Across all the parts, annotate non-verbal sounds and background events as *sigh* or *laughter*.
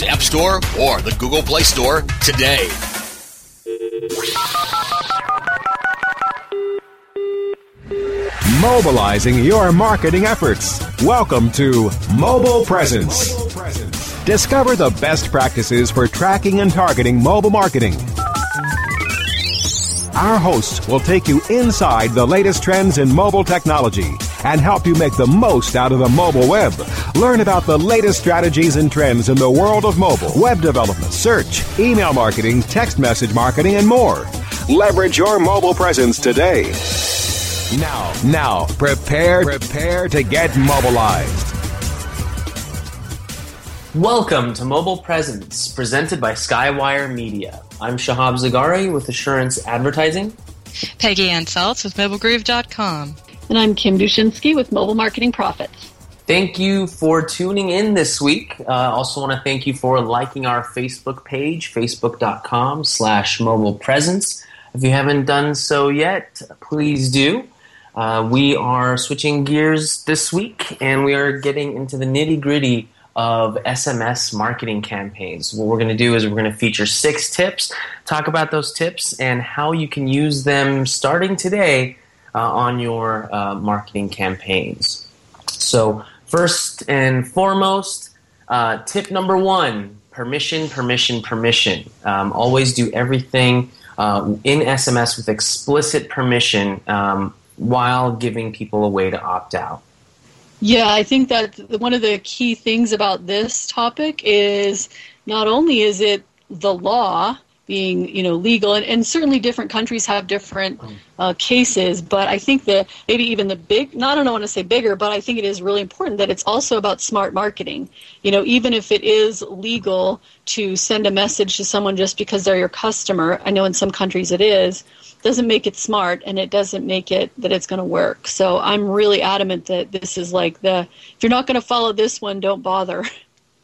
App Store or the Google Play Store today. Mobilizing your marketing efforts. Welcome to Mobile Presence. Discover the best practices for tracking and targeting mobile marketing. Our hosts will take you inside the latest trends in mobile technology and help you make the most out of the mobile web. Learn about the latest strategies and trends in the world of mobile, web development, search, email marketing, text message marketing, and more. Leverage your mobile presence today. Now, now, prepare, prepare to get mobilized. Welcome to Mobile Presence, presented by Skywire Media. I'm Shahab Zargari with Assurance Advertising. Peggy Anne Salz with MobileGroove.com. And I'm Kim Dushinski with Mobile Marketing Profits. Thank you for tuning in this week. Uh, also want to thank you for liking our Facebook page, facebook.com slash mobile presence. If you haven't done so yet, please do. Uh, we are switching gears this week and we are getting into the nitty gritty of SMS marketing campaigns. What we're going to do is we're going to feature six tips, talk about those tips, and how you can use them starting today on your uh, marketing campaigns. So, first and foremost, uh, tip number one permission, permission, permission. Um, always do everything uh, in SMS with explicit permission um, while giving people a way to opt out. Yeah, I think that one of the key things about this topic is not only is it the law being you know legal. And, and certainly different countries have different uh, cases. But i think that maybe even the big not i don't want to say bigger but i think it is really important that it's also about smart marketing. You know even if it is legal to send a message to someone just because they're your customer i know in some countries it is doesn't make it smart and it doesn't make it that it's going to work. So i'm really adamant that this is like the if you're not going to follow this one don't bother.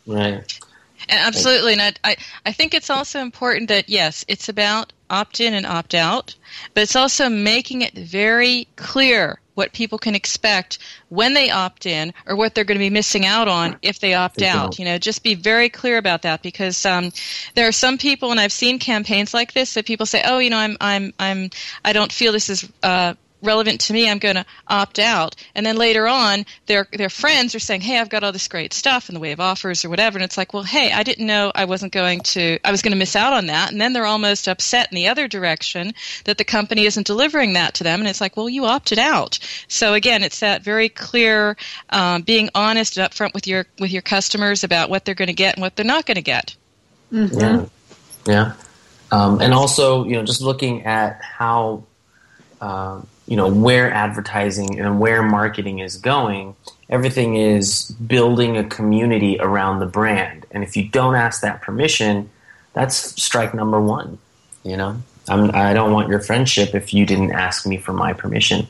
Right and absolutely, and I, I, think it's also important that yes, it's about opt in and opt out, but it's also making it very clear what people can expect when they opt in or what they're going to be missing out on if they opt out. You know, just be very clear about that because um, there are some people, and I've seen campaigns like this that people say, "Oh, you know, I'm I'm I'm I don't feel this is." Uh, relevant to me, I'm going to opt out. And then later on, their their friends are saying, "Hey, I've got all this great stuff in the way of offers or whatever." And it's like, "Well, hey, I didn't know I wasn't going to I was going to miss out on that." And then they're almost upset in the other direction that the company isn't delivering that to them. And it's like, "Well, you opted out." So again, it's that very clear um, being honest and upfront with your with your customers about what they're going to get and what they're not going to get. Mm-hmm. Yeah, yeah. Um, and also, you know, just looking at how uh, you know where advertising and where marketing is going everything is building a community around the brand. And if you don't ask that permission that's strike number one you know? I'm, i don't want your friendship if you didn't ask me for my permission.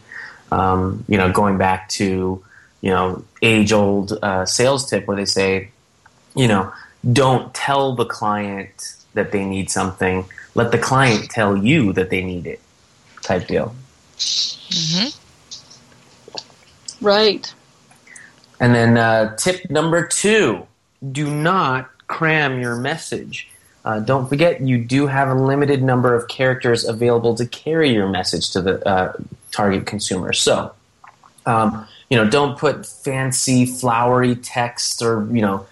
Um, you know going back to you know age old uh, sales tip where they say you know don't tell the client that they need something. Let the client tell you that they need it type deal Mm-hmm. Right. And then uh, tip number two do not cram your message. Uh, don't forget, you do have a limited number of characters available to carry your message to the uh, target consumer. So, um, you know, don't put fancy, flowery text or, you know,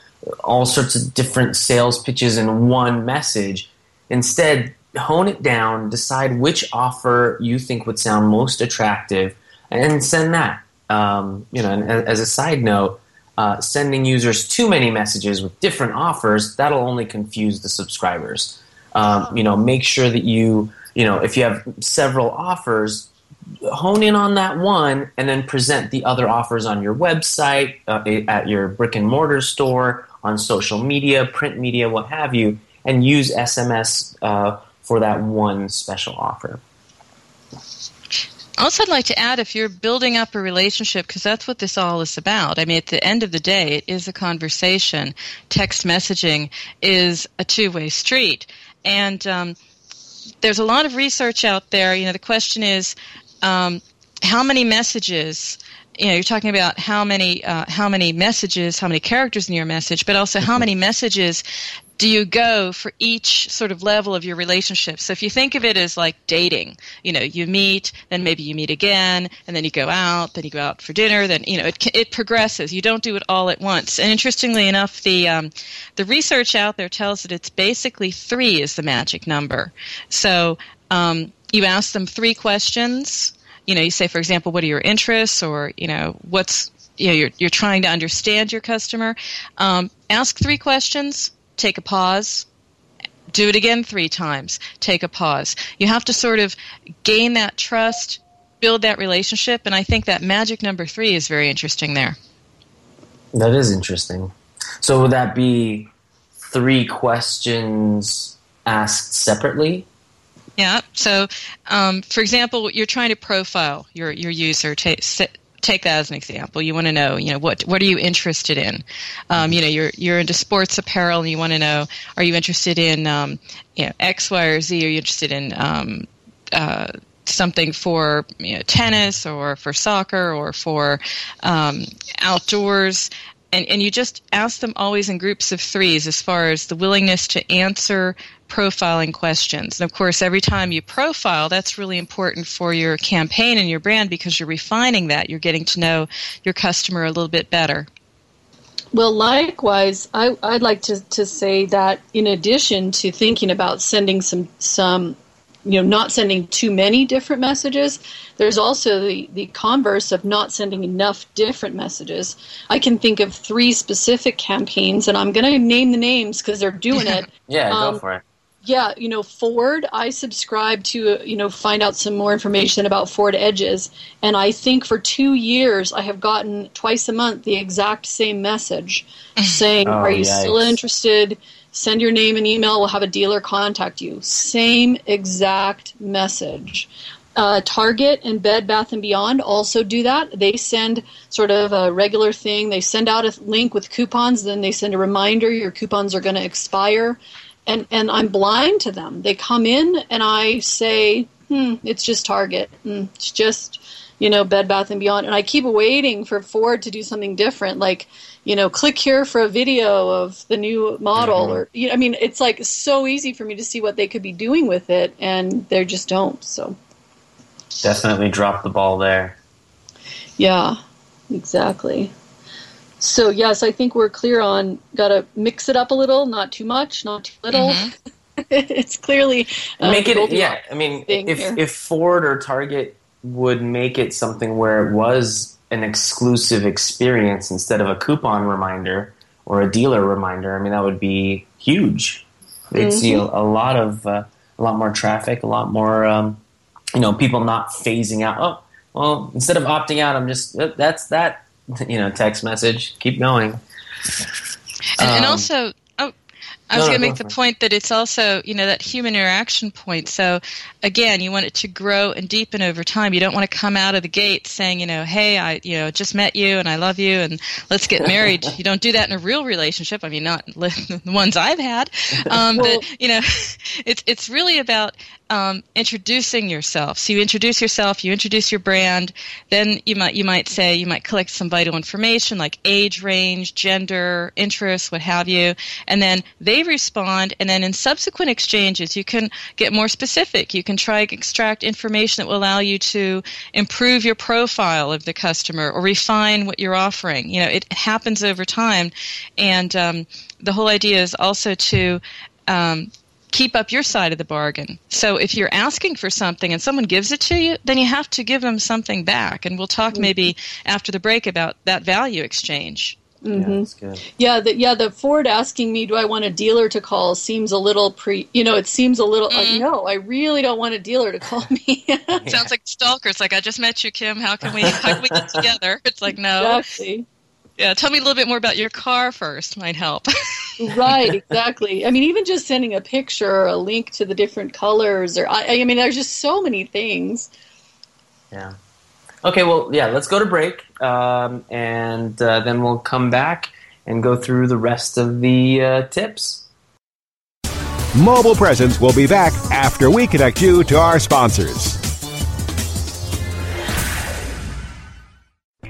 all sorts of different sales pitches in one message. Instead, hone it down, decide which offer you think would sound most attractive, and send that. Um, you know, and as a side note, uh, sending users too many messages with different offers that'll only confuse the subscribers. Um, you know, make sure that you, you know, if you have several offers, hone in on that one, and then present the other offers on your website, uh, at your brick and mortar store, on social media, print media, what have you, and use SMS uh, for that one special offer. Also, I'd like to add if you're building up a relationship, because that's what this all is about. I mean, at the end of the day, it is a conversation. Text messaging is a two way street. And um, there's a lot of research out there. You know, the question is um, how many messages you know you're talking about how many uh, how many messages how many characters in your message but also how many messages do you go for each sort of level of your relationship? So if you think of it as like dating, you know, you meet, then maybe you meet again, and then you go out, then you go out for dinner, then you know it it progresses. You don't do it all at once. And interestingly enough, the um, the research out there tells that it's basically three is the magic number. So um, you ask them three questions. You know, you say, for example, what are your interests, or you know, what's you know, you're you're trying to understand your customer. Um, ask three questions take a pause, do it again three times, take a pause. You have to sort of gain that trust, build that relationship, and I think that magic number three is very interesting there. That is interesting. So would that be three questions asked separately? Yeah. So, um, for example, you're trying to profile your your user. Take take that as an example. You want to know, you know, what what are you interested in? Um, you know, you're you're into sports apparel, and you want to know, are you interested in, um, you know, X, Y, or Z? Are you interested in um, uh, something for you know, tennis or for soccer or for um, outdoors? And, and you just ask them always in groups of threes as far as the willingness to answer profiling questions. And of course, every time you profile, that's really important for your campaign and your brand because you're refining that. You're getting to know your customer a little bit better. Well, likewise, I, would like to, to say that in addition to thinking about sending some some you know not sending too many different messages there's also the, the converse of not sending enough different messages i can think of three specific campaigns and i'm going to name the names because they're doing it *laughs* yeah um, go for it yeah, you know, Ford, I subscribe to, you know, find out some more information about Ford Edges. And I think for two years, I have gotten twice a month the exact same message *laughs* saying, oh, Are you yikes. still interested? Send your name and email. We'll have a dealer contact you. Same exact message. Uh, Target and Bed Bath and Beyond also do that. They send sort of a regular thing. They send out a link with coupons, then they send a reminder your coupons are going to expire and and I'm blind to them. They come in and I say, "Hmm, it's just Target. Hmm, it's just." You know, Bed Bath and Beyond, and I keep waiting for Ford to do something different, like you know, click here for a video of the new model, mm-hmm. or you know, I mean, it's like so easy for me to see what they could be doing with it, and they just don't. So, definitely drop the ball there. Yeah, exactly. So yes, I think we're clear on got to mix it up a little, not too much, not too little. Mm-hmm. *laughs* it's clearly uh, make it. Yeah, I mean, if here. if Ford or Target would make it something where it was an exclusive experience instead of a coupon reminder or a dealer reminder, I mean, that would be huge. They'd mm-hmm. see a, a, lot of uh, a lot more traffic, a lot more, um, you know, people not phasing out. Oh, well, instead of opting out, I'm just that's that. *laughs* You know, text message. Keep going. And, and Um, also, oh, I was no, going to make the point that it's also, you know, that human interaction point. So, again, you want it to grow and deepen over time. You don't want to come out of the gate saying, you know, hey, I, you know, just met you and I love you and let's get married. *laughs* you don't do that in a real relationship. I mean, not *laughs* the ones I've had. Um, Well- but you know, it's it's really about um, introducing yourself. So you introduce yourself, you introduce your brand. Then you might you might say you might collect some vital information like age range, gender, interests, what have you, and then they respond. And then in subsequent exchanges, you can get more specific. You can try extract information that will allow you to improve your profile of the customer or refine what you're offering. You know, it happens over time, and um, the whole idea is also to um, keep up your side of the bargain. So if you're asking for something and someone gives it to you, then you have to give them something back. And we'll talk mm-hmm. maybe after the break about that value exchange. Mm-hmm. Yeah, that's good. Yeah, the yeah the Ford asking me, do I want a dealer to call? Seems a little pre. You know, it seems a little like no, I really don't want a dealer to call me. *laughs* Sounds like stalker. It's like I just met you, Kim. How can we how can we get *laughs* together? It's like no. exactly. Yeah, tell me a little bit more about your car first. Might help. *laughs* right exactly i mean even just sending a picture or a link to the different colors or i, I mean there's just so many things Yeah. Okay, well, yeah, let's go to break, um, and uh, then we'll come back and go through the rest of the uh, tips. Mobile Presence will be back after we connect you to our sponsors.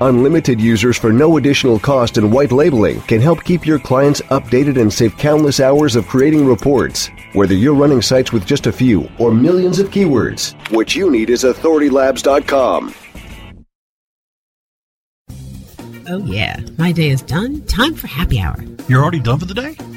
Unlimited users for no additional cost and white labeling can help keep your clients updated and save countless hours of creating reports. Whether you're running sites with just a few or millions of keywords, what you need is authoritylabs.com. Oh, yeah. My day is done. Time for happy hour. You're already done for the day?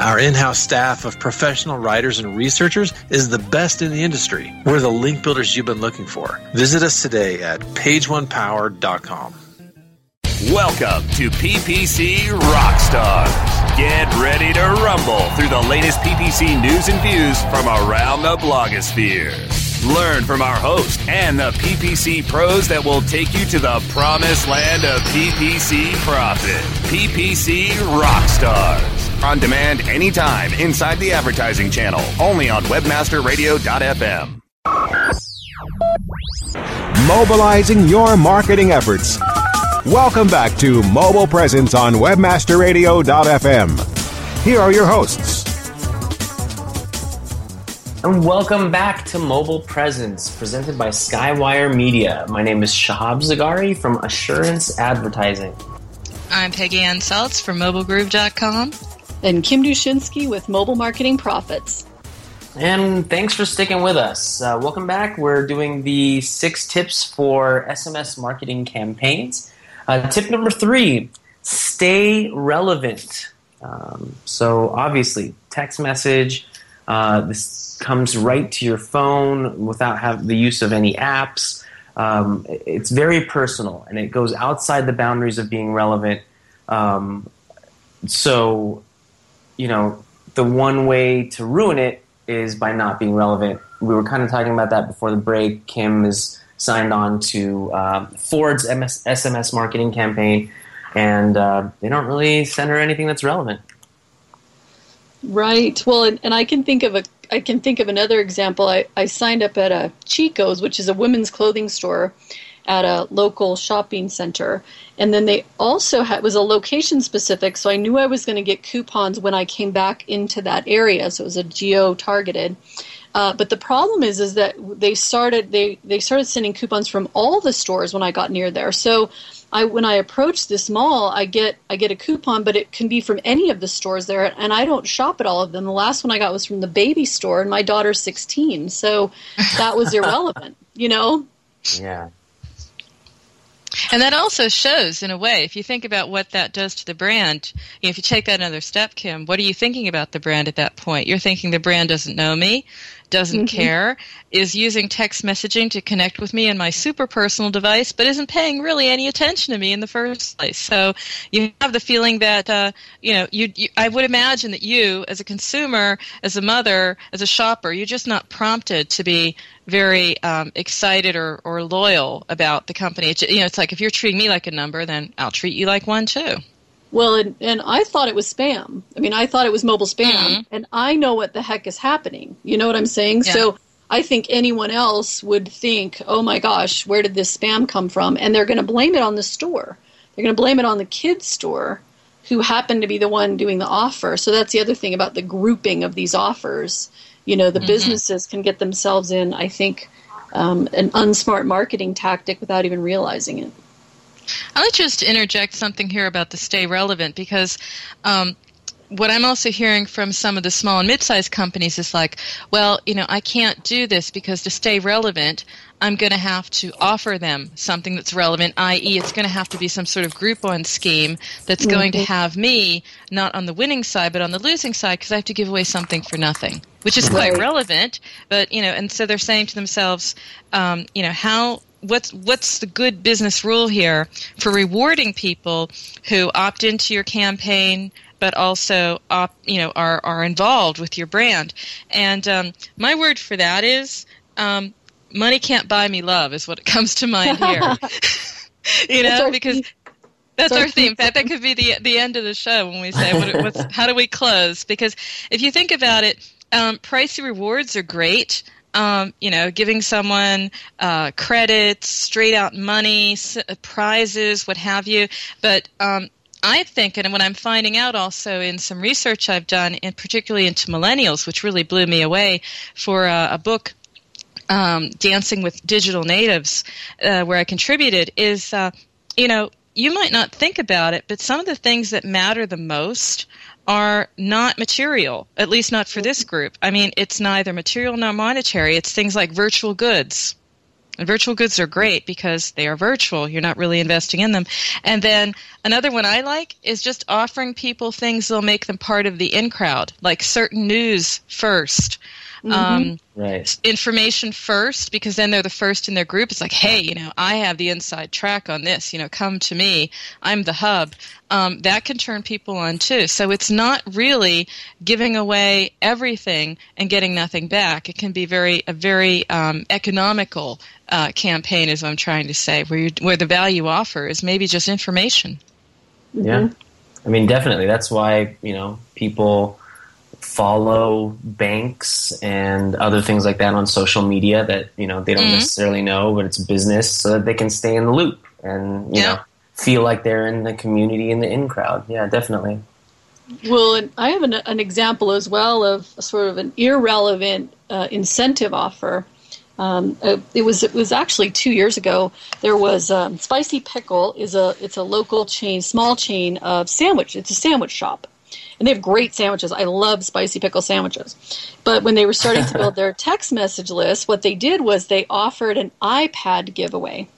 Our in house staff of professional writers and researchers is the best in the industry. We're the link builders you've been looking for. Visit us today at pageonepower.com. Welcome to PPC Rockstars. Get ready to rumble through the latest PPC news and views from around the blogosphere. Learn from our host and the PPC pros that will take you to the promised land of PPC profit. PPC Rockstars. On demand anytime inside the advertising channel. Only on webmasterradio.fm. Mobilizing your marketing efforts. Welcome back to Mobile Presence on WebmasterRadio.fm. Here are your hosts. And welcome back to Mobile Presence, presented by Skywire Media. My name is Shahab Zargari from Assurance Advertising. I'm Peggy Anne Salz from MobileGroove.com. and kim dushinski with mobile marketing profits And thanks for sticking with us. Uh, welcome back. We're doing the six tips for SMS marketing campaigns. Uh, tip number three stay relevant. Um, so, obviously, text message, Uh, this comes right to your phone without have the use of any apps. Um, it's very personal and it goes outside the boundaries of being relevant. Um, so, you know, the one way to ruin it is by not being relevant. We were kind of talking about that before the break. Kim is signed on to uh, Ford's MS- SMS marketing campaign, and uh, they don't really send her anything that's relevant. Right. Well, and, and I can think of a I can think of another example. I, I signed up at a Chico's, which is a women's clothing store at a local shopping center. And then they also had was a location specific, so I knew I was going to get coupons when I came back into that area. So it was a geo targeted. Uh, but the problem is, is that they started they they started sending coupons from all the stores when I got near there. So I when I approach this mall, I get I get a coupon, but it can be from any of the stores there, and I don't shop at all of them. The last one I got was from the baby store, and my daughter's 16, so that was *laughs* irrelevant, you know. Yeah. And that also shows, in a way, if you think about what that does to the brand, if you take that another step, Kim, what are you thinking about the brand at that point? You're thinking the brand doesn't know me, doesn't Mm-hmm. care, is using text messaging to connect with me in my super personal device, but isn't paying really any attention to me in the first place. So you have the feeling that, uh, you know, you, you, I would imagine that you, as a consumer, as a mother, as a shopper, you're just not prompted to be very um, excited or, or loyal about the company. It's, you know, it's like if you're treating me like a number, then I'll treat you like one too. Well, and, and I thought it was spam. I mean, I thought it was mobile spam, Mm-hmm. and I know what the heck is happening. You know what I'm saying? Yeah. So I think anyone else would think, oh my gosh, where did this spam come from? And they're going to blame it on the store. They're going to blame it on the kids' store who happened to be the one doing the offer. So that's the other thing about the grouping of these offers. You know, the Mhm. businesses can get themselves in, I think, um, an unsmart marketing tactic without even realizing it. I'd like just interject something here about the stay relevant because um, what I'm also hearing from some of the small and mid-sized companies is like, well, you know, I can't do this because to stay relevant, I'm going to have to offer them something that's relevant, i.e., it's going to have to be some sort of Groupon scheme that's going to Mhm. have me not on the winning side but on the losing side because I have to give away something for nothing, which is quite Right. relevant. But you know, and so they're saying to themselves, um, you know, how what's what's the good business rule here for rewarding people who opt into your campaign but also op, you know are are involved with your brand and um, my word for that is um, money can't buy me love is what it comes to mind here *laughs* you That's know our because theme. that's our our theme. In fact, that could be the the end of the show when we say what, what's *laughs* how do we close? Because if you think about it, um, pricey rewards are great. Um, you know, giving someone uh, credits, straight out money, uh, prizes, what have you. But um, I think, and what I'm finding out also in some research I've done, and particularly into millennials, which really blew me away, for uh, a book um, Dancing with Digital Natives, uh, where I contributed, is uh, you know you might not think about it, but some of the things that matter the most are not material, at least not for this group. I mean, it's neither material nor monetary. It's things like virtual goods. And virtual goods are great because they are virtual. You're not really investing in them. And then another one I like is just offering people things that'll make them part of the in crowd, like certain news first. Um, Right. information first because then they're the first in their group. It's like, hey, you know, I have the inside track on this. You know, come to me. I'm the hub. Um, that can turn people on too. So it's not really giving away everything and getting nothing back. It can be very a very um, economical uh, campaign, is what I'm trying to say, where you, where the value offer is maybe just information. Yeah. I mean, definitely. That's why, you know, people follow banks and other things like that on social media that, you know, they don't Mhm. necessarily know, but it's business so that they can stay in the loop and, you Yeah. know, feel like they're in the community in the in crowd. Yeah, definitely. Well, I have an, an example as well of sort of an irrelevant uh, incentive offer. Um, uh, it was it was actually two years ago. There was um, Spicy Pickle is a it's a local chain, small chain of sandwich. It's a sandwich shop, and they have great sandwiches. I love Spicy Pickle sandwiches. But when they were starting to build *laughs* their text message list, what they did was they offered an iPad giveaway.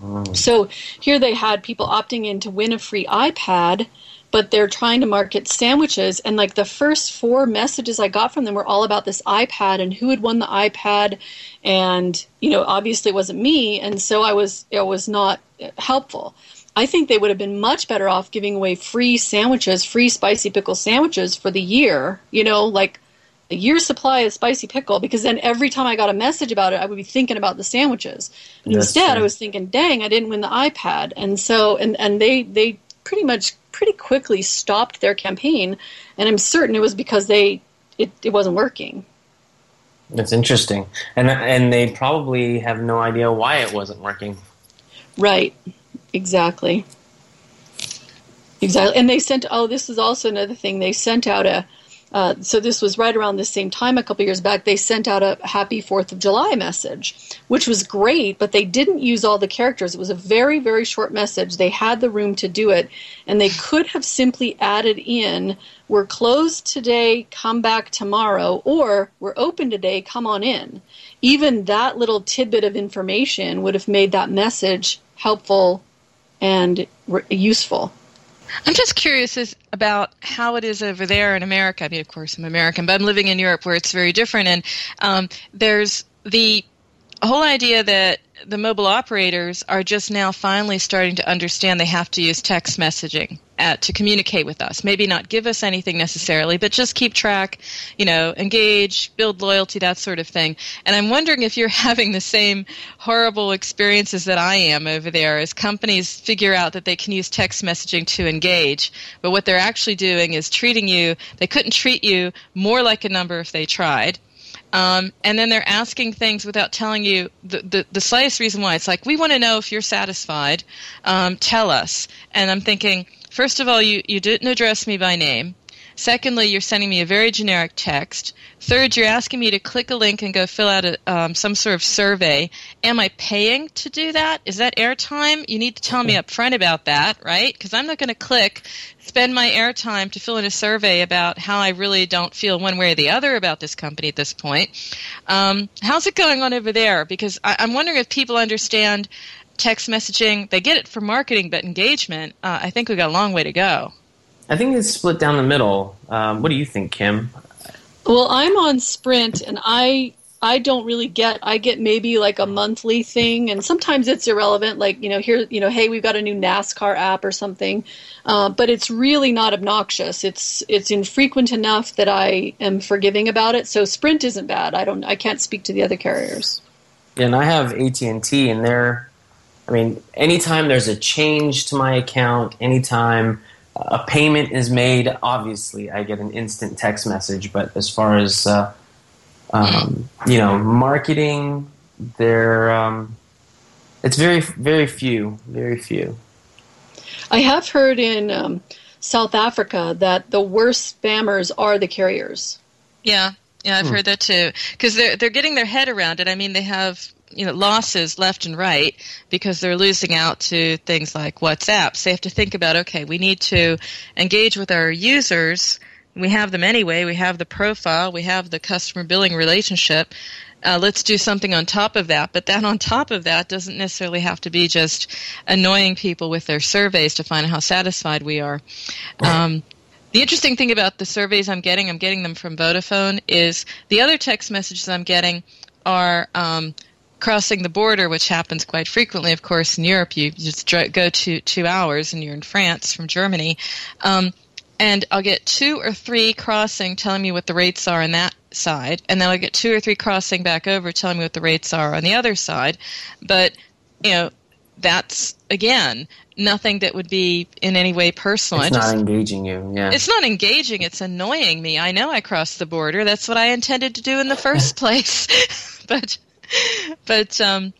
Oh. So here they had people opting in to win a free iPad but they're trying to market sandwiches. And like the first four messages I got from them were all about this iPad and who had won the iPad. And, you know, obviously it wasn't me. And so I was, it was not helpful. I think they would have been much better off giving away free sandwiches, free spicy pickle sandwiches for the year, you know, like a year's supply of spicy pickle because then every time I got a message about it, I would be thinking about the sandwiches. And That's instead. I was thinking, "Dang, I didn't win the iPad." And so, and and they they pretty much pretty quickly stopped their campaign, and I'm certain it was because they it, it wasn't working. That's interesting, and and they probably have no idea why it wasn't working. Right. Exactly. Exactly. And they sent, oh, this is also another thing. They sent out a, uh, so this was right around the same time a couple years back. They sent out a happy 4th of July message, which was great, but they didn't use all the characters. It was a very, very short message. They had the room to do it, and they could have simply added in, we're closed today, come back tomorrow, or we're open today, come on in. Even that little tidbit of information would have made that message helpful and re- useful. I'm just curious about how it is over there in America. I mean, of course, I'm American, but I'm living in Europe where it's very different. And um, there's the whole idea that the mobile operators are just now finally starting to understand they have to use text messaging uh, to communicate with us. Maybe not give us anything necessarily, but just keep track, you know, engage, build loyalty, that sort of thing. And I'm wondering if you're *laughs* having the same horrible experiences that I am over there as companies figure out that they can use text messaging to engage, but what they're actually doing is treating you, they couldn't treat you more like a number if they tried. Um, and then they're asking things without telling you the, the, the slightest reason why. It's like, we want to know if you're satisfied. Um, tell us. And I'm thinking, first of all, you, you didn't address me by name. Secondly, you're sending me a very generic text. Third, you're asking me to click a link and go fill out a, um, some sort of survey. Am I paying to do that? Is that airtime? You need to tell me up front about that, right? Because I'm not going to click, spend my airtime to fill in a survey about how I really don't feel one way or the other about this company at this point. Um, how's it going on over there? Because I, I'm wondering if people understand text messaging. They get it for marketing, but engagement, uh, I think we've got a long way to go. I think it's split down the middle. Um, what do you think, Kim? Well, I'm on Sprint, and I I don't really get. I get maybe like a monthly thing, and sometimes it's irrelevant. Like you know, here you know, hey, we've got a new NASCAR app or something, uh, but it's really not obnoxious. It's it's infrequent enough that I am forgiving about it. So Sprint isn't bad. I don't. I can't speak to the other carriers. Yeah, And I have AT and T, and they're. I mean, anytime there's a change to my account, anytime a payment is made, obviously I get an instant text message. But as far as uh, um, you know, marketing, there um, it's very very few, very few. I have heard in um, South Africa that the worst spammers are the carriers. Yeah, yeah, I've Hmm. heard that too. Because they're they're getting their head around it. I mean, they have you know losses left and right because they're losing out to things like WhatsApp. So they have to think about okay, we need to engage with our users. We have them anyway. We have the profile. We have the customer billing relationship. Uh, let's do something on top of that. But that on top of that doesn't necessarily have to be just annoying people with their surveys to find out how satisfied we are. Um, the interesting thing about the surveys I'm getting, I'm getting them from Vodafone, is the other text messages I'm getting are um, crossing the border, which happens quite frequently, of course, in Europe. You just go to two hours and you're in France from Germany. Um, and I'll get two or three crossing telling me what the rates are on that side, and then I'll get two or three crossing back over telling me what the rates are on the other side. But, you know, that's, again, nothing that would be in any way personal. It's not just- engaging you. Yeah. it's not engaging. It's annoying me. I know I crossed the border. That's what I intended to do in the *laughs* first place. *laughs* but, *laughs* but um,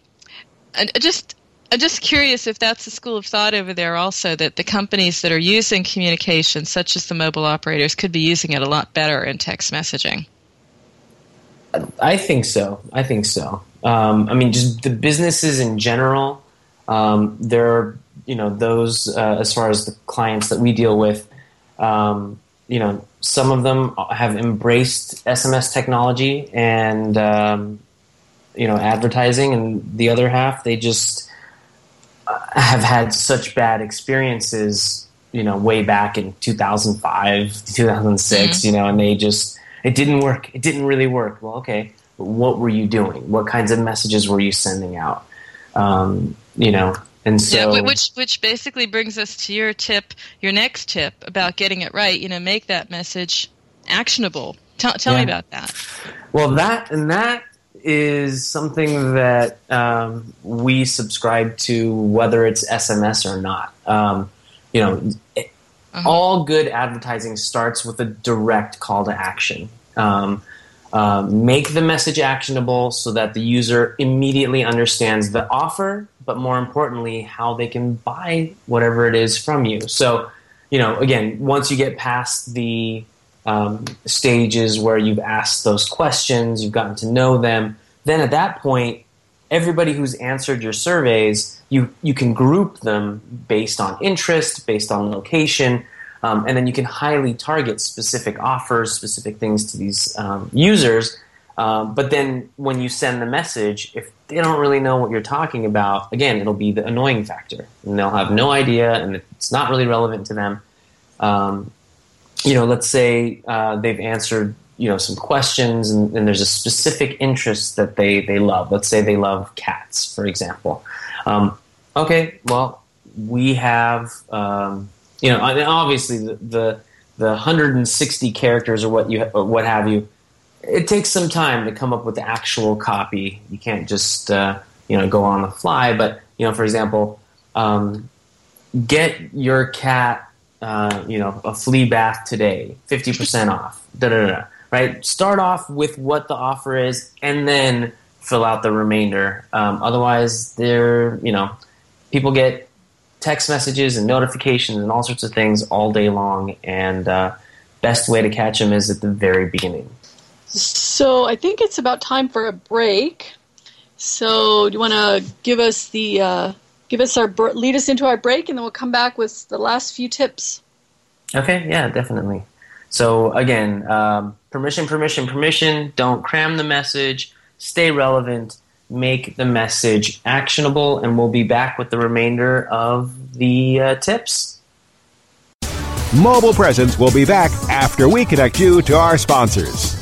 I I just I'm just curious if that's the school of thought over there also that the companies that are using communication, such as the mobile operators, could be using it a lot better in text messaging. I think so. I think so. Um, I mean, just the businesses in general. Um, there are, you know, those uh, as far as the clients that we deal with. Um, you know, some of them have embraced SMS technology and um, you know advertising, and the other half they just uh, have had such bad experiences you know, way back in 2005, 2006, you know, and they just, it didn't work. It didn't really work. Well, okay, but what were you doing? What kinds of messages were you sending out? Um, you know, and so. yeah, which which basically brings us to your tip, your next tip about getting it right. You know, make that message actionable. Tell, tell me about that. Well, that and that is something that um, we subscribe to, whether it's SMS or not. Um, you know, it- all good advertising starts with a direct call to action. Um, um, make the message actionable so that the user immediately understands the offer, but more importantly, how they can buy whatever it is from you. So, you know, again, once you get past the um, stages where you've asked those questions, you've gotten to know them, then at that point, everybody who's answered your surveys, you, you can group them based on interest, based on location, um, and then you can highly target specific offers, specific things to these um, users. Um, but then when you send the message, if they don't really know what you're talking about, again, it'll be the annoying factor, and they'll have no idea, and it's not really relevant to them. Um, you know, let's say uh, they've answered you know some questions, and, and there's a specific interest that they they love. Let's say they love cats, for example. Um, okay, well, we have um, you know, obviously the, the the 160 characters or what you or what have you. It takes some time to come up with the actual copy. You can't just uh, you know go on the fly. But you know, for example, um, get your cat uh, you know a flea bath today, 50% off. Da da da. Right. Start off with what the offer is, and then fill out the remainder. Um, otherwise, they're you know people get text messages and notifications and all sorts of things all day long, and uh, best way to catch them is at the very beginning. So I think it's about time for a break. So do you want to give us the uh, give us our br- lead us into our break, and then we'll come back with the last few tips. Okay, yeah, definitely. So again, um, permission, permission, permission. Don't cram the message. Stay relevant. Make the message actionable, and we'll be back with the remainder of the uh, tips. Mobile Presence will be back after we connect you to our sponsors.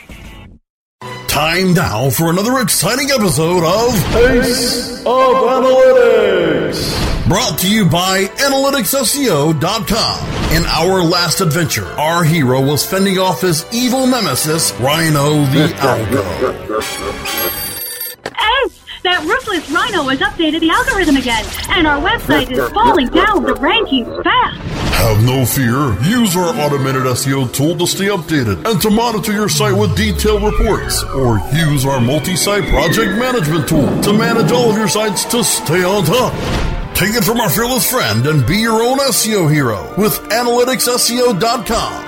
Time now for another exciting episode of Ace of Analytics. Brought to you by AnalyticsSEO.com. In our last adventure, our hero was fending off his evil nemesis, Rhino the *laughs* Algo. Ace! That ruthless rhino has updated the algorithm again, and our website is falling down the rankings fast. Have no fear. Use our automated SEO tool to stay updated and to monitor your site with detailed reports. Or use our multi-site project management tool to manage all of your sites to stay on top. Take it from our fearless friend and be your own SEO hero with AnalyticsSEO.com.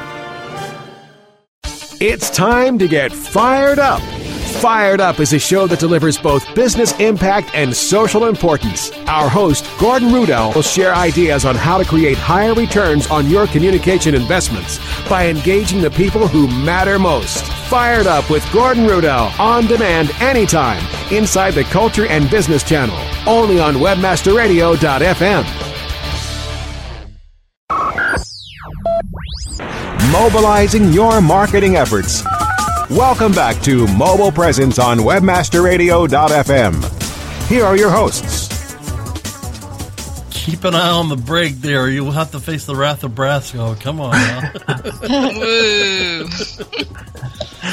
It's time to get fired up. Fired Up is a show that delivers both business impact and social importance. Our host, Gordon Rudell, will share ideas on how to create higher returns on your communication investments by engaging the people who matter most. Fired Up with Gordon Rudell on demand anytime inside the Culture and Business Channel. only on WebmasterRadio.fm. Mobilizing your marketing efforts. Welcome back to Mobile Presence on WebmasterRadio.fm. Here are your hosts. Keep an eye on the break there. You'll have to face the wrath of Brasco. Come on now. *laughs*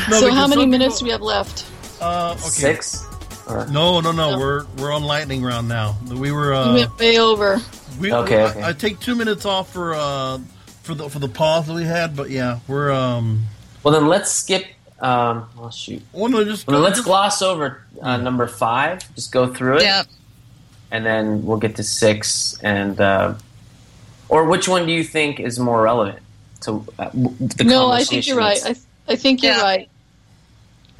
No, so how many some minutes do we have left? Uh, okay. Six? No, no, no. We're we're on lightning round now. We were. Uh, we went way over. we, Okay, we- okay. I, I take two minutes off for uh for the for the pause that we had, but yeah, we're um. Well, then let's skip. Um, oh shoot. Well, no, just Well, let's just- gloss over uh, number five. Just go through it. Yep. and then we'll get to six and uh, or which one do you think is more relevant to uh, w- the no, I think you're right. that's- I, I think you're right.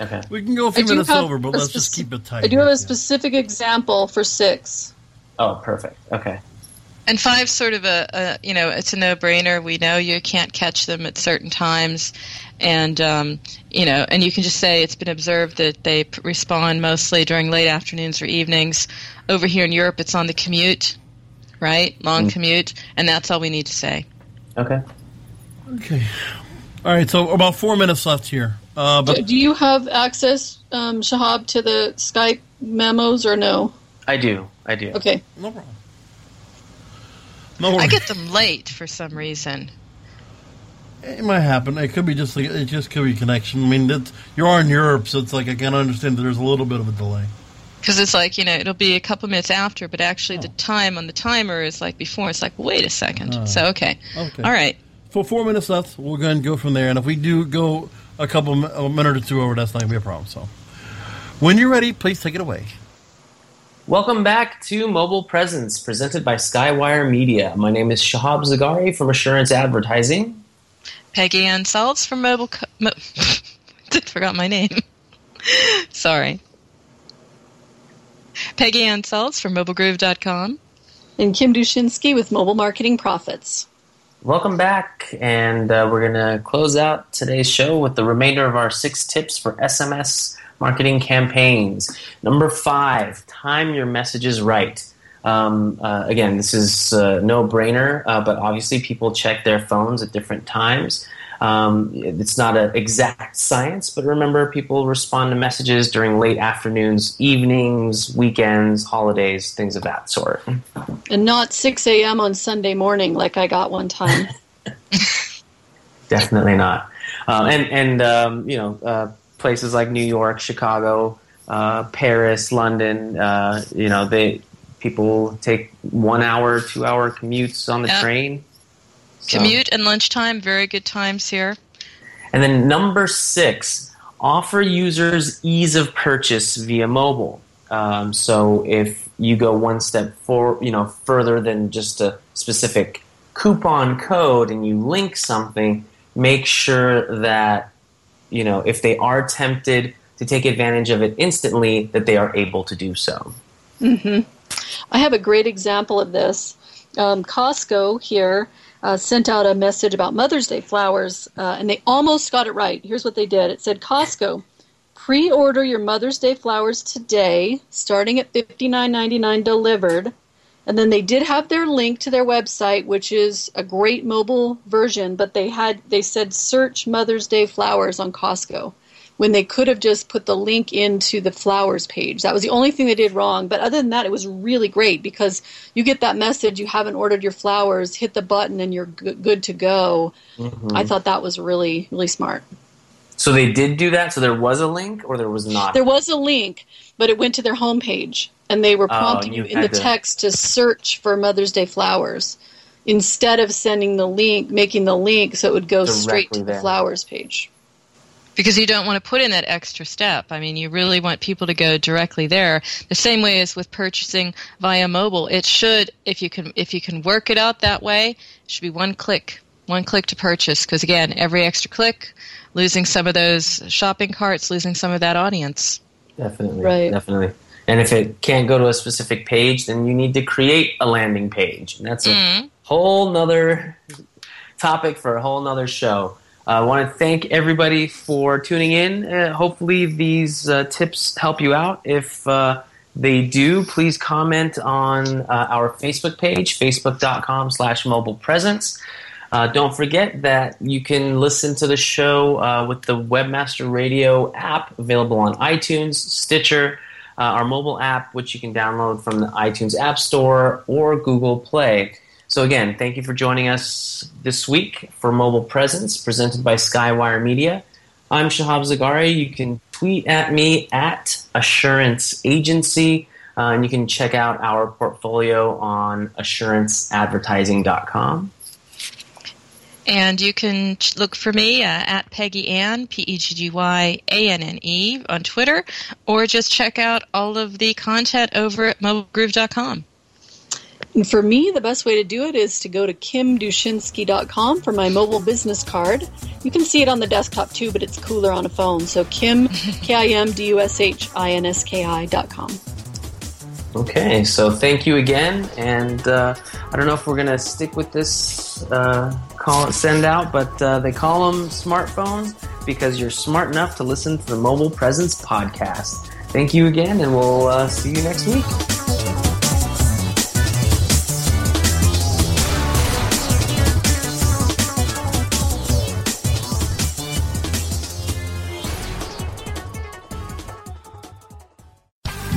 okay We can go a few minutes have over, but let's just keep it tight. I do have a specific example for six. oh perfect okay And five's sort of a, a you know, it's a no-brainer. We know you can't catch them at certain times, and um, you know, and you can just say it's been observed that they p- respond mostly during late afternoons or evenings. Over here in Europe, it's on the commute, right? Long Mm. commute, and that's all we need to say. okay Okay. All right, so about four minutes left here. Uh, Do, do you have access, um, Shahab, to the Skype memos or no? I do I do Okay. no problem. No, I get them late for some reason. It might happen. It could be just like it just could be connection. I mean, that's, you are in Europe, so it's like I can understand that there's a little bit of a delay. Because it's like, you know, it'll be a couple minutes after, but actually the oh. time on the timer is like before. It's like, wait a second. Oh. So, okay. Okay. All right. For four minutes left, we'll go ahead and go from there. And if we do go a couple a minute or two over, that's not gonna be a problem. So, when you're ready, please take it away. Welcome back to Mobile Presence, presented by Skywire Media. My name is Shahab Zargari from Assurance Advertising. Peggy Anne Salz from Mobile. Co- Mo- *laughs* forgot my name. *laughs* Sorry. Peggy Anne Salz from MobileGroove.com. And Kim Dushinski with Mobile Marketing Profits. Welcome back, and uh, we're going to close out today's show with the remainder of our six tips for SMS marketing campaigns. Number five, time your messages right. Um, uh, again, this is uh, no brainer, uh, but obviously people check their phones at different times. Um, it's not an exact science, but remember, people respond to messages during late afternoons, evenings, weekends, holidays, things of that sort. And not 6 a.m. on Sunday morning like I got one time. *laughs* Definitely not. Um, and and um, you know uh, places like New York, Chicago, uh, Paris, London. Uh, you know they people take one hour, two hour commutes on the Yeah. train. So- Commute and lunchtime, very good times here. And then number six, offer users ease of purchase via mobile. Um, so if you go one step for you know further than just a specific coupon code and you link something, make sure that you know if they are tempted to take advantage of it instantly, that they are able to do so. hmm I have a great example of this. Um, Costco here uh, sent out a message about Mother's Day flowers, uh, and they almost got it right. Here's what they did it said, Costco, pre order your Mother's Day flowers today, starting at $59.99 delivered. And then they did have their link to their website, which is a great mobile version, but they had they said search Mother's Day flowers on Costco when they could have just put the link into the flowers page. That was the only thing they did wrong. But other than that, it was really great because you get that message you haven't ordered your flowers, hit the button, and you're good to go. Mhm. I thought that was really, really smart. So they did do that. So there was a link, or there was not. There was a link, but it went to their homepage, and they were Oh, prompting you you in the to- text to search for Mother's Day flowers instead of sending the link, making the link so it would go straight Directly to the there. flowers page. Because you don't want to put in that extra step. I mean, you really want people to go directly there. The same way as with purchasing via mobile. It should, if you can, if you can work it out that way, it should be one click, one click to purchase. Because again, every extra click, losing some of those shopping carts, losing some of that audience. Definitely. Right. Definitely. And if it can't go to a specific page, then you need to create a landing page. And that's a Mhm. whole nother topic for a whole nother show. Uh, I want to thank everybody for tuning in. Uh, hopefully, these uh, tips help you out. If uh, they do, please comment on uh, our Facebook page, facebook.com slash mobile presence. Uh, don't forget that you can listen to the show uh, with the Webmaster Radio app available on iTunes, Stitcher, uh, our mobile app, which you can download from the iTunes App Store or Google Play. So, again, thank you for joining us this week for Mobile Presence, presented by Skywire Media. I'm Shahab Zargari. You can tweet at me at Assurance Agency, uh, and you can check out our portfolio on assuranceadvertising.com. And you can look for me uh, at Peggy Anne, P E G G Y A N N E, on Twitter, or just check out all of the content over at mobilegroove.com. And for me, the best way to do it is to go to kimdushinski.com for my mobile business card. You can see it on the desktop too, but it's cooler on a phone. So kim, *laughs* K-I-M-D-U-S-H-I-N-S-K-I dot com. Okay, so thank you again, and uh, I don't know if we're gonna stick with this uh, call it send out, but uh, they call them smartphones because you're smart enough to listen to the Mobile Presence podcast. Thank you again, and we'll uh, see you next week.